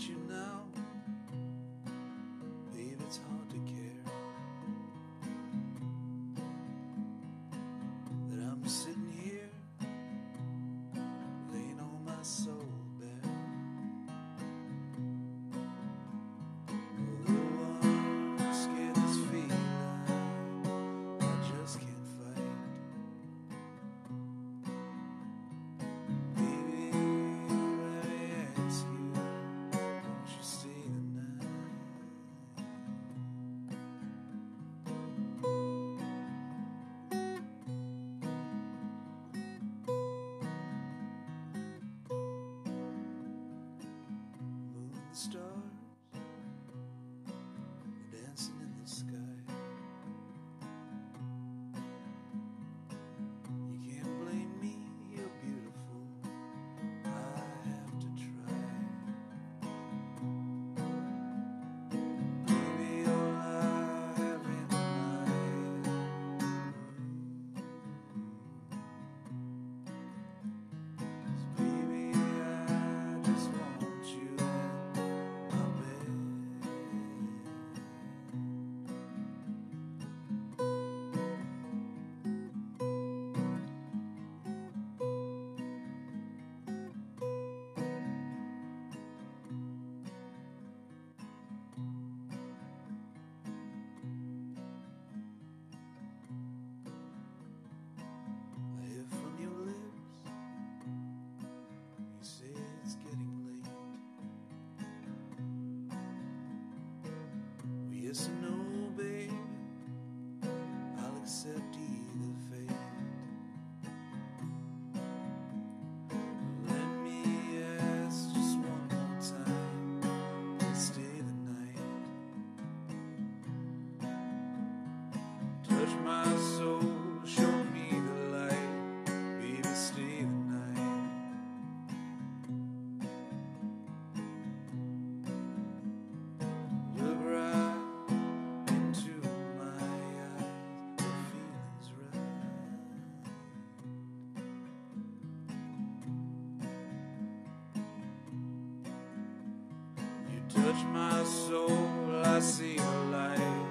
at you now. Babe, it's hard to care that I'm sitting here laying all my soul And stars My soul, show me the light. Baby, stay the night. Look right into my eyes. The feeling's right. You touch my soul, I see the light.